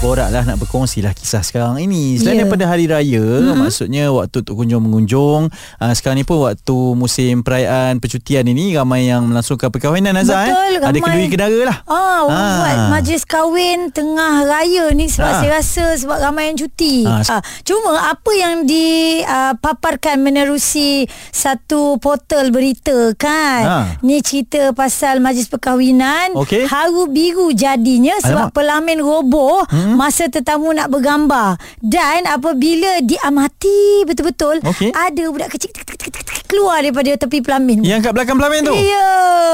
Borak lah nak berkongsi lah kisah sekarang ini. Selain Ya. daripada hari raya, mm-hmm. maksudnya waktu untuk kunjung-mengunjung. Uh, sekarang ni pun waktu musim perayaan percutian ini ramai yang melangsungkan perkahwinan Azhar. Betul, eh? Ada ramai. kenduri kedara lah. Ah, Ah. buat majlis kahwin tengah raya ni sebab Ah. saya rasa sebab ramai yang cuti. Ah, Ah, cuma apa yang dipaparkan menerusi satu portal berita kan. Ah. Ni cerita pasal majlis perkahwinan. Okey. Haru biru jadinya sebab Alamak. pelamin roboh hmm. Masa tetamu nak bergambar. Dan apabila diamati betul-betul Okey. ada budak kecil keluar daripada tepi pelamin. Yang kat belakang pelamin tu. Ya.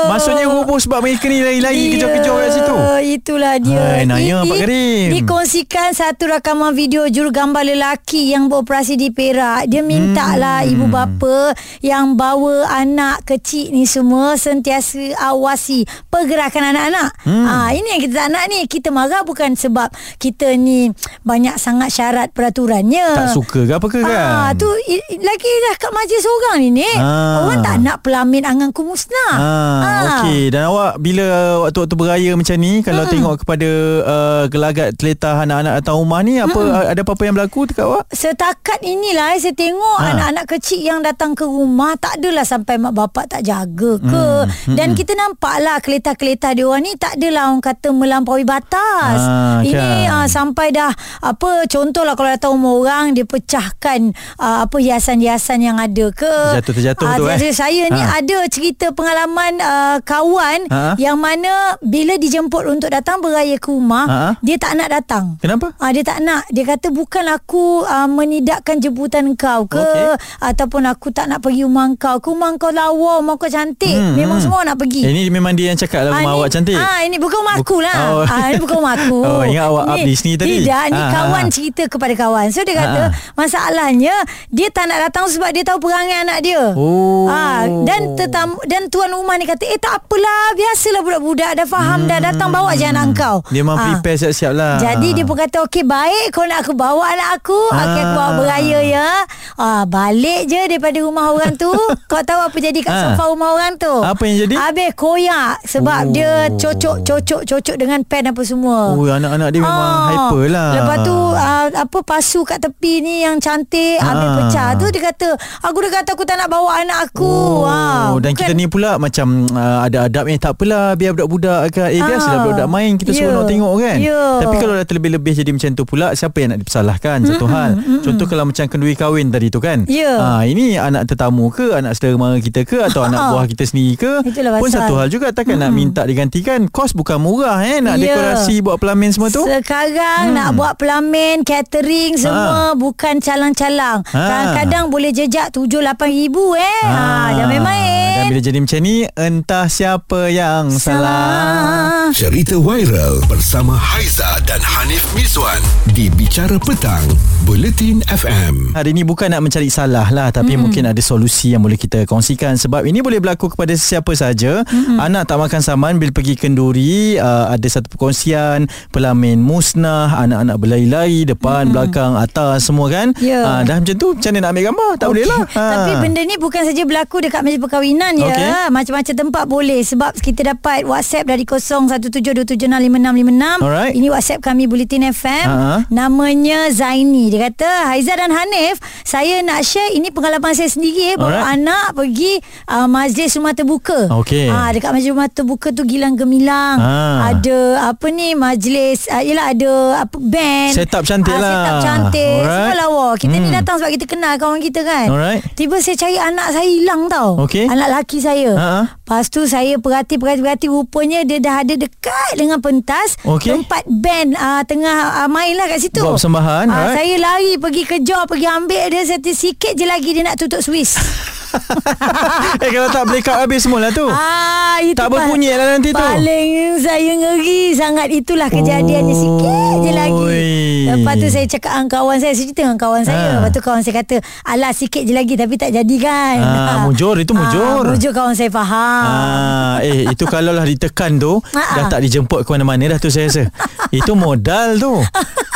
Maksudnya roboh sebab mereka ni lari-lari kejar-kejar kat situ. Itulah dia. Hai, nanya, Pak Karim. Dikongsikan satu rakaman video jurugambar lelaki yang beroperasi di Perak. Dia minta Hmm. lah ibu bapa yang bawa anak kecil ni semua sentiasa awasi pergerakan anak-anak. Hmm. Ah, ini yang kita tak nak ni. Kita marah bukan sebab kita ni banyak sangat syarat peraturannya. Tak suka ke apa ke kan? Ah, tu lagi dah kat majlis orang ni ni. Ah. Orang tak nak pelamin anganku musnah. Ah, okey dan awak bila waktu-waktu beraya macam ni kalau Hmm. tengok kepada uh, gelagat teletah anak-anak datang rumah ni apa Hmm. ada apa-apa yang berlaku dekat awak? Setakat inilah eh, saya tengok Ha. anak-anak kecil yang datang ke rumah tak adalah sampai mak bapak tak jaga ke. Hmm, Dan kita nampaklah keletah-keletah dia orang ni tak adalah orang kata melampaui batas. Ah, Ini kan. uh, sampai dah apa contohlah kalau datang rumah orang dia pecahkan uh, apa hiasan-hiasan yang ada ke. Terjatuh-terjatuh Ah, tu, eh. jadi Saya ni Ha. ada cerita pengalaman uh, kawan Ha. yang mana bila dijemput untuk datang beraya ke rumah Ha. dia tak nak datang. Kenapa? Ah dia tak nak. Dia kata bukan aku uh, menidakkan jemputan kau ke Okey. ataupun aku tak nak pergi rumah kau. Ke rumah kau lawa, rumah kau cantik. Hmm, Memang hmm. semua nak pergi. Eh, ini memang dia yang cakap lah rumah ni, awak cantik. Ah ini bukan rumah aku lah. Oh. Ah ini bukan rumah aku. Oh, ingat awak up di sini tadi. Tidak, ni Ah, kawan ah. cerita kepada kawan. So dia kata ah. masalahnya dia tak nak datang sebab dia tahu perangai anak dia. Oh. Ah dan tetamu dan tuan rumah ni kata, "Eh tak apalah, biasalah budak-budak dah faham dah datang bawa je anak kau." Dia memang Ah. prepare siap-siap lah. Jadi dia pun kata Okey baik Kau nak aku bawa anak aku ah. Okey aku bawa beraya ya ah, Balik je daripada rumah orang tu Kau tahu apa jadi kat Ah. sofa rumah orang tu Apa yang jadi? Habis koyak Sebab Oh. dia cocok-cocok-cocok dengan pen apa semua Oh, anak-anak dia memang Ah. hyper lah. Lepas tu uh, apa pasu kat tepi ni yang cantik Ah. habis pecah tu dia kata aku dah kata aku tak nak bawa anak aku. Oh, Ah, dan bukan- kita ni pula macam uh, ada adab eh tak apalah biar budak-budak kan eh biasalah Ah. budak-budak main kita Ya. seronok tengok kan Ya. tapi kalau dah terlebih-lebih jadi macam tu pula siapa yang nak dipersalahkan satu hal contoh kalau macam kenduri kahwin tadi tu kan Ya. Ah, ini anak tetamu ke anak saudara mara kita ke atau anak Ah. buah kita sendiri ke Itulah pun pasal. satu hal juga takkan nak minta digantikan kos bukan murah eh nak Ya. dekorasi buat pelamin semua tu Sekarang hmm. nak buat pelamin, catering semua bukan calang-calang. Ha. Kadang-kadang boleh jejak 7-8 ribu eh. Ha, jangan Dan main-main. bila jadi macam ni entah siapa yang salah. Cerita viral bersama Haiza dan Hanif Miswan di Bicara Petang, Bulletin FM. Hari ini bukan nak mencari salah lah Tapi mm. mungkin ada solusi yang boleh kita kongsikan Sebab ini boleh berlaku kepada siapa saja mm. Anak tak makan saman bila pergi kenduri uh, Ada satu perkongsian Pelamin musnah Anak-anak berlari-lari Depan, mm. belakang, atas semua kan Ya. uh, Dah macam tu macam mana nak ambil gambar Tak boleh lah Ah. Tapi benda ni bukan saja berlaku dekat majlis perkahwinan ya. Okey. Macam-macam tempat boleh sebab kita dapat WhatsApp dari 0172765656. Alright. Ini WhatsApp kami Bulletin FM. Ha. Namanya Zaini. Dia kata, "Haiza dan Hanif, saya nak share ini pengalaman saya sendiri eh bawa Alright. anak pergi uh, majlis rumah terbuka." Okey. Ah dekat majlis rumah terbuka tu gilang gemilang. Ha. Ada apa ni majlis uh, yalah ada apa band. Setup cantik Ah, lah. Setup cantik. Alright. Semua lawa. Kita ni Hmm. datang sebab kita kenal kawan kita kan. Alright. Tiba saya cari anak saya hilang tau. Okey. Anak lelaki saya. Ha-ha. Lepas tu saya perhati-perhati-perhati rupanya dia dah ada dekat dengan pentas. Okey. Tempat band uh, tengah uh, main lah kat situ. Buat persembahan, Ah, alright. Saya lari pergi kejar, pergi ambil dia. Sikit je lagi dia nak tutup Swiss. Eh kalau tak break up habis semua lah tu ah, itu Tak berbunyi lah nanti tu. Paling saya ngeri sangat itulah kejadiannya Oh. sikit je lagi. Lepas tu saya cakap dengan kawan saya, saya cerita dengan kawan saya. Ha. Lepas tu kawan saya kata, alah sikit je lagi tapi tak jadi kan. Ah, mujur, itu mujur. Ah, mujur kawan saya faham. Ah, eh itu kalau lah ditekan tu Ah, dah ah. tak dijemput ke mana-mana dah tu saya rasa. itu modal tu.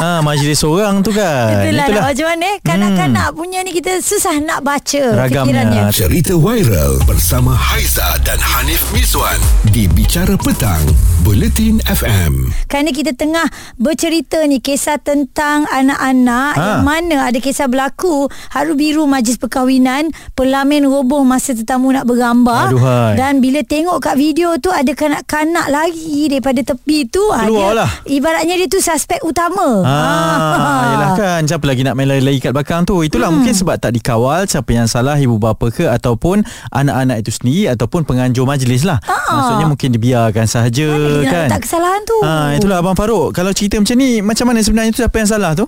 Ha, majlis seorang tu kan. Itulah, Itulah. macam mana eh? Kanak-kanak hmm. punya ni kita susah nak baca fikirannya. Ragamnya. Cerita viral bersama Haiza dan Hanif Miswan di Bicara Petang, Buletin FM. Kerana kita tengah bercerita ni kisah tentang anak-anak Ha. yang mana ada kisah berlaku haru biru majlis perkahwinan pelamin roboh masa tetamu nak bergambar Aduhai. dan bila tengok kat video tu ada kanak-kanak lari daripada tepi tu ah, Keluar dia, lah. ibaratnya dia tu suspek utama Ah, yelah kan Siapa lagi nak main lari-lari kat belakang tu Itulah hmm. mungkin sebab tak dikawal Siapa yang salah Ibu bapa ke Ataupun Anak-anak itu sendiri Ataupun penganjur majlis lah Ah. Maksudnya mungkin dibiarkan sahaja Mana kan letak kesalahan tu Ah, itulah Abang Farouk Kalau cerita macam ni Macam mana sebenarnya tu Siapa yang salah tu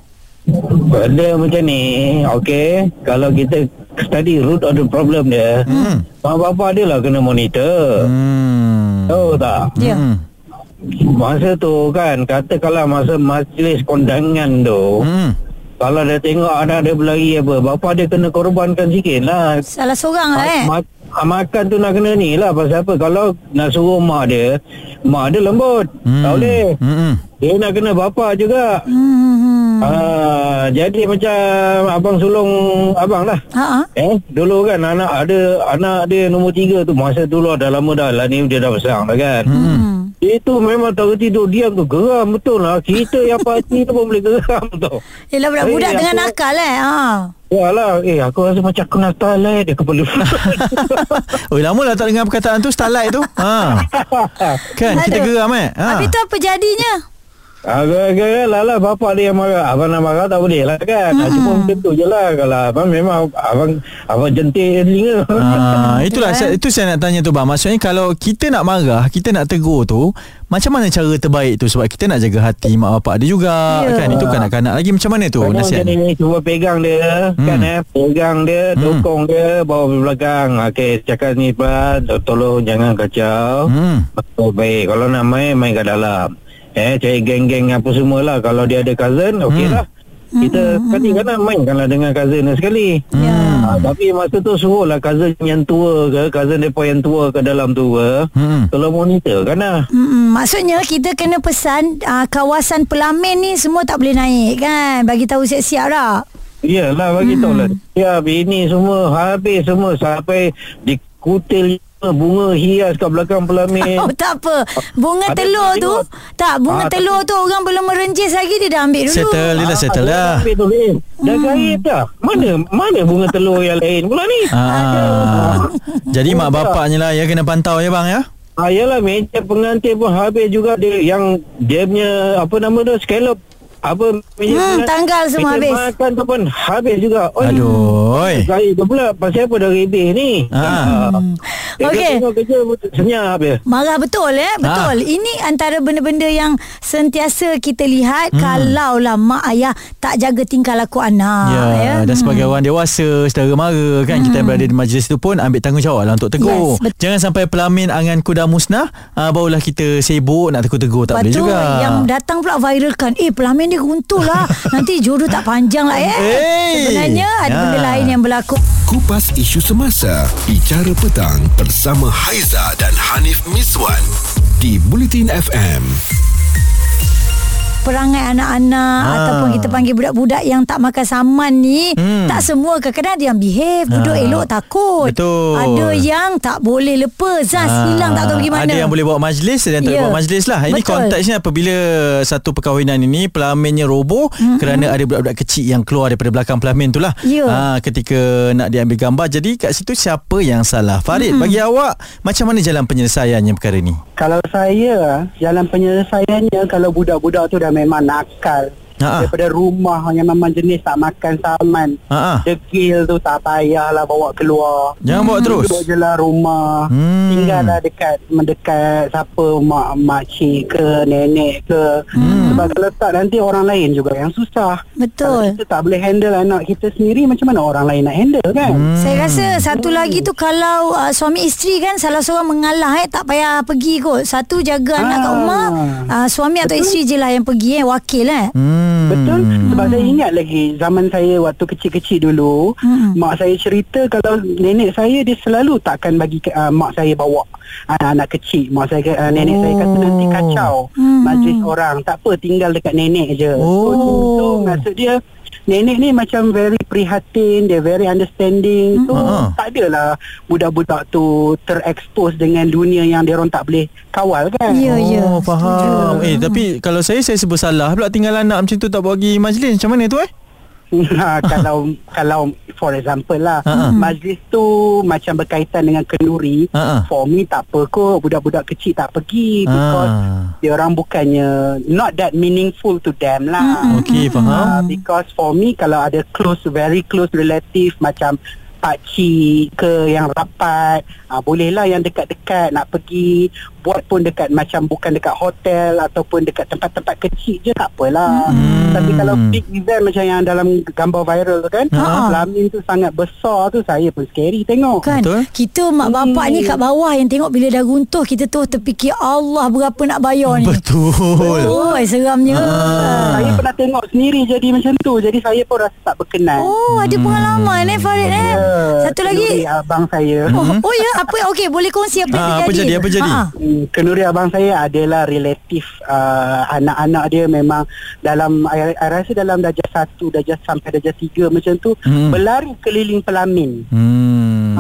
Benda macam ni Okay Kalau kita Study root of the problem dia hmm. Mak bapak dia lah Kena monitor hmm. Tahu tak Ya. Hmm. Masa tu kan Katakanlah masa majlis kondangan tu Hmm Kalau dia tengok anak dia berlari apa Bapa dia kena korbankan sikit lah Salah seorang lah eh Ma- ma- makan tu nak kena ni lah Pasal apa Kalau nak suruh mak dia Mak dia lembut Hmm. Tak boleh Hmm Dia nak kena bapa juga hmm. Ah, jadi macam abang sulung abang lah. Ha, ha. Eh, dulu kan anak ada anak dia nombor tiga tu masa dulu dah lama dah lah ni dia dah besar dah kan. Hmm. Itu memang tak tidur diam tu geram betul lah. Kita yang pasti tu pun boleh geram tu. Yelah budak-budak Eh, dengan aku- nakal eh ha. Yalah, eh aku rasa macam aku nakal eh dia kepala. Oh lama lah tak dengar perkataan tu Starlight tu ha. Kan kita Aduh. geram eh ha. Habis tu apa jadinya Agak-agak lah lah bapak dia yang marah. Abang nak marah tak boleh lah kan. Hmm. Cuma macam tu je lah. Kalau abang memang abang abang jentik telinga. Ah, itulah Itulah, saya, itu saya nak tanya tu bang. Maksudnya kalau kita nak marah, kita nak tegur tu, macam mana cara terbaik tu sebab kita nak jaga hati mak bapak dia juga Ya. kan. Itu kanak-kanak lagi macam mana tu Kadang nasihat? ni Cuba pegang dia hmm. Kan eh Pegang dia Hmm. Dokong dia Bawa belakang Okey cakap ni Pak Tolong jangan kacau Hmm. Betul baik Kalau nak main Main kat dalam Eh cari geng-geng apa semua lah Kalau dia ada cousin Okey Hmm. lah kita sekali kan mainkanlah dengan cousin sekali. Ya. Ha, tapi masa tu suruhlah cousin yang tua ke, cousin depa yang tua ke dalam tu ke. Hmm. Tolong monitor kan lah. Mm-mm, maksudnya kita kena pesan uh, kawasan pelamin ni semua tak boleh naik kan bagi tahu siap-siap lah Iyalah bagi tahu lah. Ya bini semua habis semua sampai dikutil bunga hias kat belakang pelamin. Oh tak apa Bunga Ada telur tu tengok. Tak bunga Ah, telur tu Orang belum merenjis lagi Dia dah ambil dulu Settle dia dah settle Ah, dah. Ambil tu eh. Dah gaib dah. Mana mana bunga telur yang lain pula ni? Ah. Jadi mak bapaknya lah ya kena pantau ya bang ya. Ah, yalah meja pengantin pun habis juga dia yang dia punya apa nama tu scallop apa Hmm, tanggal semua habis. makan tu pun habis juga. Oi, Aduh. Gaib tu pula pasal apa dah rebeh ni? Ah. Dia Okey. kerja senyap dia. Marah betul eh Betul Ini antara benda-benda yang Sentiasa kita lihat hmm. Kalaulah mak ayah Tak jaga tingkah laku anak Ya, ya. dan sebagai orang dewasa, saudara mara kan kita yang berada di majlis itu pun ambil tanggungjawab lah untuk tegur. Yes, betul. Jangan sampai pelamin angan kuda musnah, uh, barulah kita sibuk nak tegur-tegur tak boleh Betul juga. Yang datang pula viralkan Eh pelamin dia runtuh lah Nanti jodoh tak panjang lah eh Hey. Sebenarnya ada Ya. benda lain yang berlaku Kupas isu semasa Bicara petang bersama Haiza dan Hanif Miswan di Bulletin FM. Perangai anak-anak Ah. ataupun kita panggil budak-budak yang tak makan saman ni Hmm. tak semua kadang-kadang ada yang behave duduk Ah. elok takut Betul. ada yang tak boleh lepas zas Ah, hilang tak tahu pergi mana Ada yang boleh bawa majlis Ada yang tak boleh Ya. bawa majlis lah Ini Betul. konteksnya apabila Satu perkahwinan ini Pelaminnya roboh mm-hmm. Kerana ada budak-budak kecil Yang keluar daripada belakang pelamin tu lah Ya. Ah, Ketika nak diambil gambar Jadi kat situ siapa yang salah Farid mm-hmm. bagi awak Macam mana jalan penyelesaiannya perkara ni Kalau saya jalan penyelesaiannya kalau budak-budak tu dah memang nakal Ha-ha. daripada rumah yang memang jenis tak makan saman. Ha-ha. Degil tu tak payahlah bawa keluar. Jangan bawa terus Duduk je lah rumah. Hmm. Hmm. Tinggallah dekat mendekat siapa mak mak cik ke nenek ke. Hmm. Sebab kalau tak nanti orang lain juga yang susah. Kalau betul kita tak boleh handle anak kita sendiri macam mana orang lain nak handle kan? Hmm. Saya rasa satu lagi tu kalau uh, suami isteri kan salah seorang mengalah eh tak payah pergi kot. Satu jaga anak kat Ah. rumah, uh, suami atau isteri je lah yang pergi eh wakil eh. Hmm. Betul Sebab saya ingat lagi Zaman saya Waktu kecil-kecil dulu Hmm. Mak saya cerita Kalau nenek saya Dia selalu takkan bagi uh, Mak saya bawa Anak-anak kecil Mak saya uh, Nenek saya kata nanti kacau Hmm. Majlis orang Tak apa tinggal dekat nenek je Oh. so, so maksud dia Nenek ni macam very prihatin Dia very understanding So Ha. tak adalah Budak-budak tu Terekspos dengan dunia Yang dia orang tak boleh Kawal kan Ya, ya. Oh faham Setuju. Eh tapi Kalau saya Saya sebut salah pula Tinggal anak macam tu Tak pergi majlis Macam mana tu eh Ha, kalau kalau for example lah ha. majlis tu macam berkaitan dengan kenduri ha. for me tak apa kot budak-budak kecil tak pergi because Ah. dia orang bukannya not that meaningful to them lah Okey faham Uh, because for me kalau ada close very close relative macam pakcik ke yang rapat. Uh, bolehlah yang dekat-dekat nak pergi buat pun dekat macam bukan dekat hotel ataupun dekat tempat-tempat kecil je tak apalah. Hmm. tapi kalau big event macam yang dalam gambar viral tu kan Ha. Pelamin tu sangat besar tu saya pun scary tengok. Kan? Betul. Kita mak bapak ni kat bawah Yang tengok bila dah runtuh Kita tu terfikir Allah berapa nak bayar ni? Betul. Oh seramnya. Saya pernah tengok sendiri jadi macam tu. Jadi saya pun rasa tak berkenan. Oh ada pengalaman eh Farid eh? Ya, Satu lagi kenduri abang saya Oh, oh ya apa okey boleh kongsi apa yang Ah, apa terjadi jadi, apa jadi? Ha, ha. Hmm, Kenduri abang saya adalah relatif uh, anak-anak dia memang dalam saya rasa dalam darjah satu, darjah sampai darjah tiga macam tu Hmm. berlari keliling pelamin. Hmm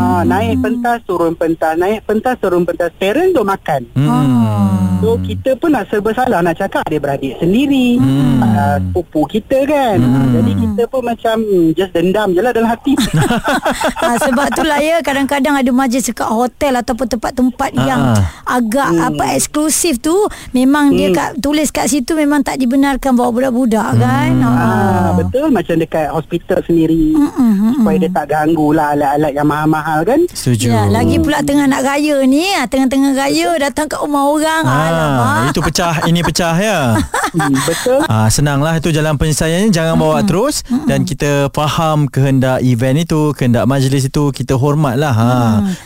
Ha, naik pentas turun pentas, naik pentas turun pentas. Parent duk makan. Hmm. So kita pun nak serba salah nak cakap dia beradik sendiri. Hmm. Uh, sepupu kita kan. Hmm. Ha, jadi kita pun macam hmm, just dendam je lah dalam hati. ha, sebab tu lah ya kadang-kadang ada majlis dekat hotel ataupun tempat-tempat Ah, yang ah. agak apa eksklusif tu memang dia kat, tulis kat situ memang tak dibenarkan bawa budak-budak kan. Ha. Ah, betul macam dekat hospital sendiri. Mm-mm, Supaya dia tak ganggu lah alat-alat yang mahal-mahal kan. Setuju Ya, lagi pula tengah nak raya ni, ah, tengah-tengah raya datang kat rumah orang. Alamak. Ah, itu pecah ini pecah ya. Hmm, betul. Ah senanglah itu jalan penyelesaiannya jangan bawa terus dan kita faham kehendak event itu, kehendak majlis itu kita hormatlah ha.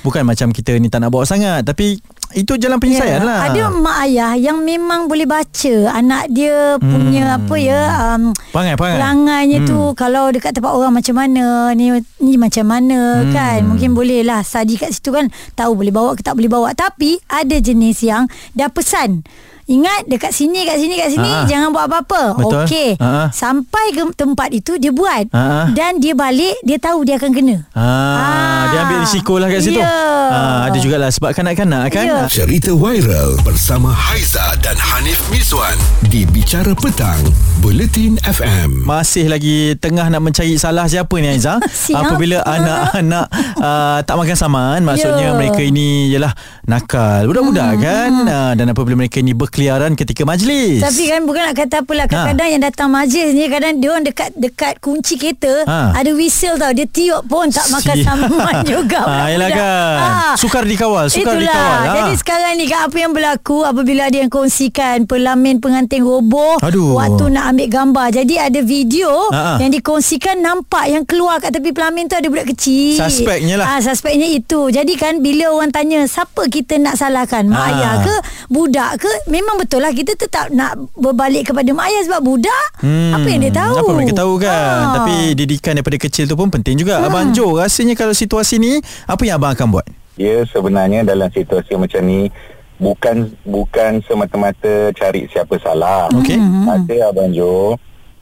Bukan macam kita ni tak nak bawa sangat tapi itu jalan penyelesaian lah. Ya, Ada mak ayah yang memang boleh baca. Anak dia punya apa ya um, Perangai, perangai. pelangainya tu kalau dekat tempat orang macam mana ni ni macam mana Hmm. kan. Mungkin boleh lah study kat situ kan. Tahu boleh bawa ke tak boleh bawa. Tapi ada jenis yang dah pesan Ingat dekat sini kat sini kat sini Ha. jangan buat apa-apa. Okey. Ha. Sampai ke tempat itu dia buat Ha. dan dia balik dia tahu dia akan kena. Ah, dia ambil risiko lah kat situ. Ya. Ah, ada jugalah sebab kanak-kanak kan. Ya. Cerita viral bersama Haiza dan Hanif Miswan di Bicara Petang, Buletin FM. Masih lagi tengah nak mencari salah siapa ni Aiza Siapa? Apabila anak-anak uh, tak makan saman Maksudnya Ya. mereka ini ialah nakal Budak-budak Hmm, kan uh, Dan apabila mereka ini berkeliaran ketika majlis Tapi kan bukan nak kata apalah Kadang-kadang yang datang majlis ni Kadang dia orang dekat Dekat kunci kereta Ha. Ada whistle tau Dia tiup pun Tak makan Si- saman juga Ah, yelah budak-budak. kan. Sukar dikawal, sukar Itulah dikawal, ha. Jadi sekarang ni kan Apa yang berlaku Apabila ada yang kongsikan Pelamin pengantin roboh Aduh. Waktu nak ambil gambar Jadi ada video Ha, ha. Yang dikongsikan Nampak yang keluar Kat tepi pelamin tu Ada budak kecil Suspeknya lah. ah, Suspeknya itu Jadi kan Bila orang tanya Siapa kita nak salahkan Mak Ha. ayah ke Budak ke Memang betul lah Kita tetap nak Berbalik kepada mak ayah Sebab budak Apa yang dia tahu Hmm, Apa mereka tahu kan Ah. Tapi didikan daripada kecil tu pun penting juga Hmm. Abang Jo rasanya kalau situasi ni Apa yang abang akan buat? Ya sebenarnya dalam situasi macam ni bukan bukan semata-mata cari siapa salah. Okey. Ada abang Jo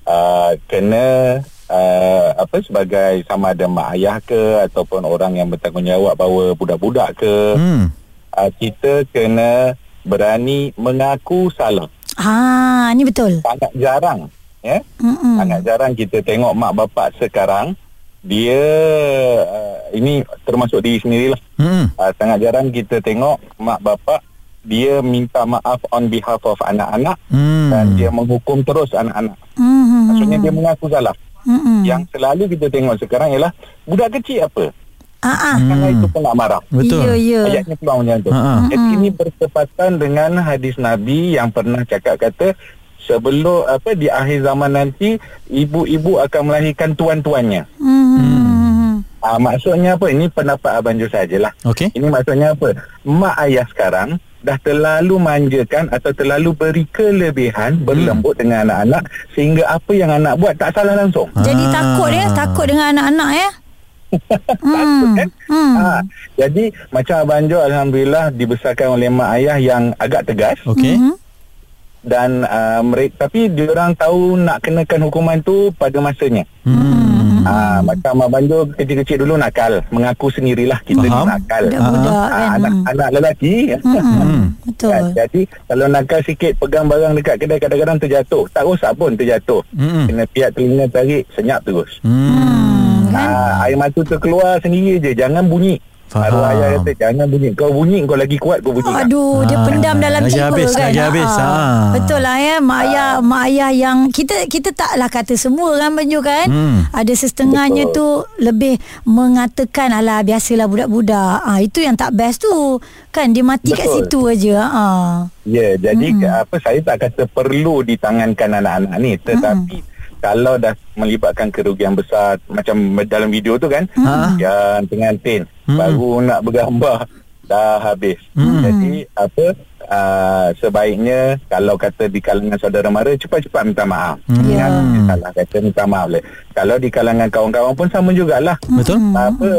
uh, kena uh, apa sebagai sama ada mak ayah ke ataupun orang yang bertanggungjawab bawa budak-budak ke Hmm. uh, kita kena berani mengaku salah. Ah, ni betul Sangat jarang ya. Mm-mm. Sangat jarang kita tengok mak bapak sekarang dia uh, ini termasuk diri sendirilah Hmm. uh, sangat jarang kita tengok mak bapak dia minta maaf on behalf of anak-anak Hmm. dan dia menghukum terus anak-anak. Mm-mm. Maksudnya dia mengaku salah. Mm-mm. Yang selalu kita tengok sekarang ialah budak kecil apa? Ah, ah. Kan itu pun nak marah. Betul. Ya, ya. Ayatnya keluar macam tu. Ha, ha. Jadi ini bertepatan dengan hadis Nabi yang pernah cakap kata sebelum apa di akhir zaman nanti ibu-ibu akan melahirkan tuan-tuannya. Hmm. Ah maksudnya apa? Ini pendapat abang Jo sajalah. Okey. Ini maksudnya apa? Mak ayah sekarang dah terlalu manjakan atau terlalu beri kelebihan berlembut dengan anak-anak sehingga apa yang anak buat tak salah langsung. Jadi Ah. takut ya, takut dengan anak-anak ya. Takut kan? Hmm. Ha, jadi macam Abang Jo Alhamdulillah dibesarkan oleh mak ayah yang agak tegas Okey. Mhm. dan uh, mereka tapi diorang tahu nak kenakan hukuman tu pada masanya. Hmm. Ha, macam Abang Jo kecil-kecil dulu nakal, mengaku sendirilah kita ni Faham. nakal. Budak-budak Ha, kan. anak Hmm. anak lelaki Hmm. Betul. Kan? Jadi kalau nakal sikit pegang barang dekat kedai kadang-kadang terjatuh. Tak rosak pun terjatuh. Hmm. Kena pihak telinga tarik senyap terus. Hmm. Ha, air mata tu keluar sendiri je. Jangan bunyi. Faham. Arwah ayah kata jangan bunyi. Kau bunyi kau lagi kuat kau bunyi. Aduh, dia Ah, pendam dalam lagi jiwa habis, kan. lagi habis. Ah. Ah. Betul lah ya, mak ayah, mak ayah yang kita kita taklah kata semua kan Banju kan. Hmm. Ada setengahnya tu lebih mengatakan alah biasalah budak-budak. Ah itu yang tak best tu. Kan dia mati kat Betul. situ aja. Ah. Ya, jadi mm apa saya tak kata perlu ditangankan anak-anak ni, tetapi kalau dah melibatkan kerugian besar macam dalam video tu kan, Ha. yang pengantin Mm. baru nak bergambar dah habis. Mm. Jadi apa uh, sebaiknya kalau kata di kalangan saudara mara cepat-cepat minta maaf. Mm. Ingat dia salah kata minta maaf le. Kalau di kalangan kawan-kawan pun sama jugalah. Betul? Apa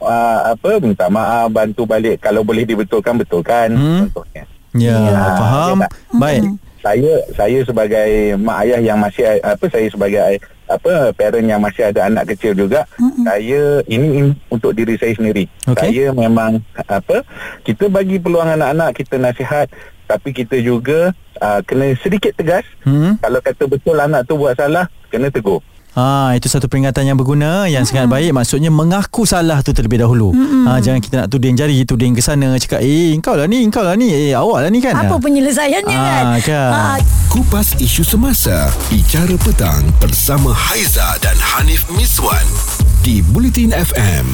uh, apa minta maaf bantu balik kalau boleh dibetulkan betulkan Hmm. contohnya. Ya, Ya. faham. Ya, tak. Baik. saya saya sebagai mak ayah yang masih apa saya sebagai apa parent yang masih ada anak kecil juga Mm-mm. saya ini, ini untuk diri saya sendiri Okey. saya memang apa kita bagi peluang anak-anak kita nasihat tapi kita juga uh, kena sedikit tegas Hmm. kalau kata betul anak tu buat salah kena tegur Ha, itu satu peringatan yang berguna yang sangat baik maksudnya mengaku salah tu terlebih dahulu. Ha, jangan kita nak tuding jari, tuding ke sana cakap eh engkau lah ni, engkau lah ni, eh awak lah ni kan. Apa penyelesaiannya kan? Ah, kan. Ah, Kupas isu semasa Bicara petang Bersama Haiza dan Hanif Miswan Di Bulletin FM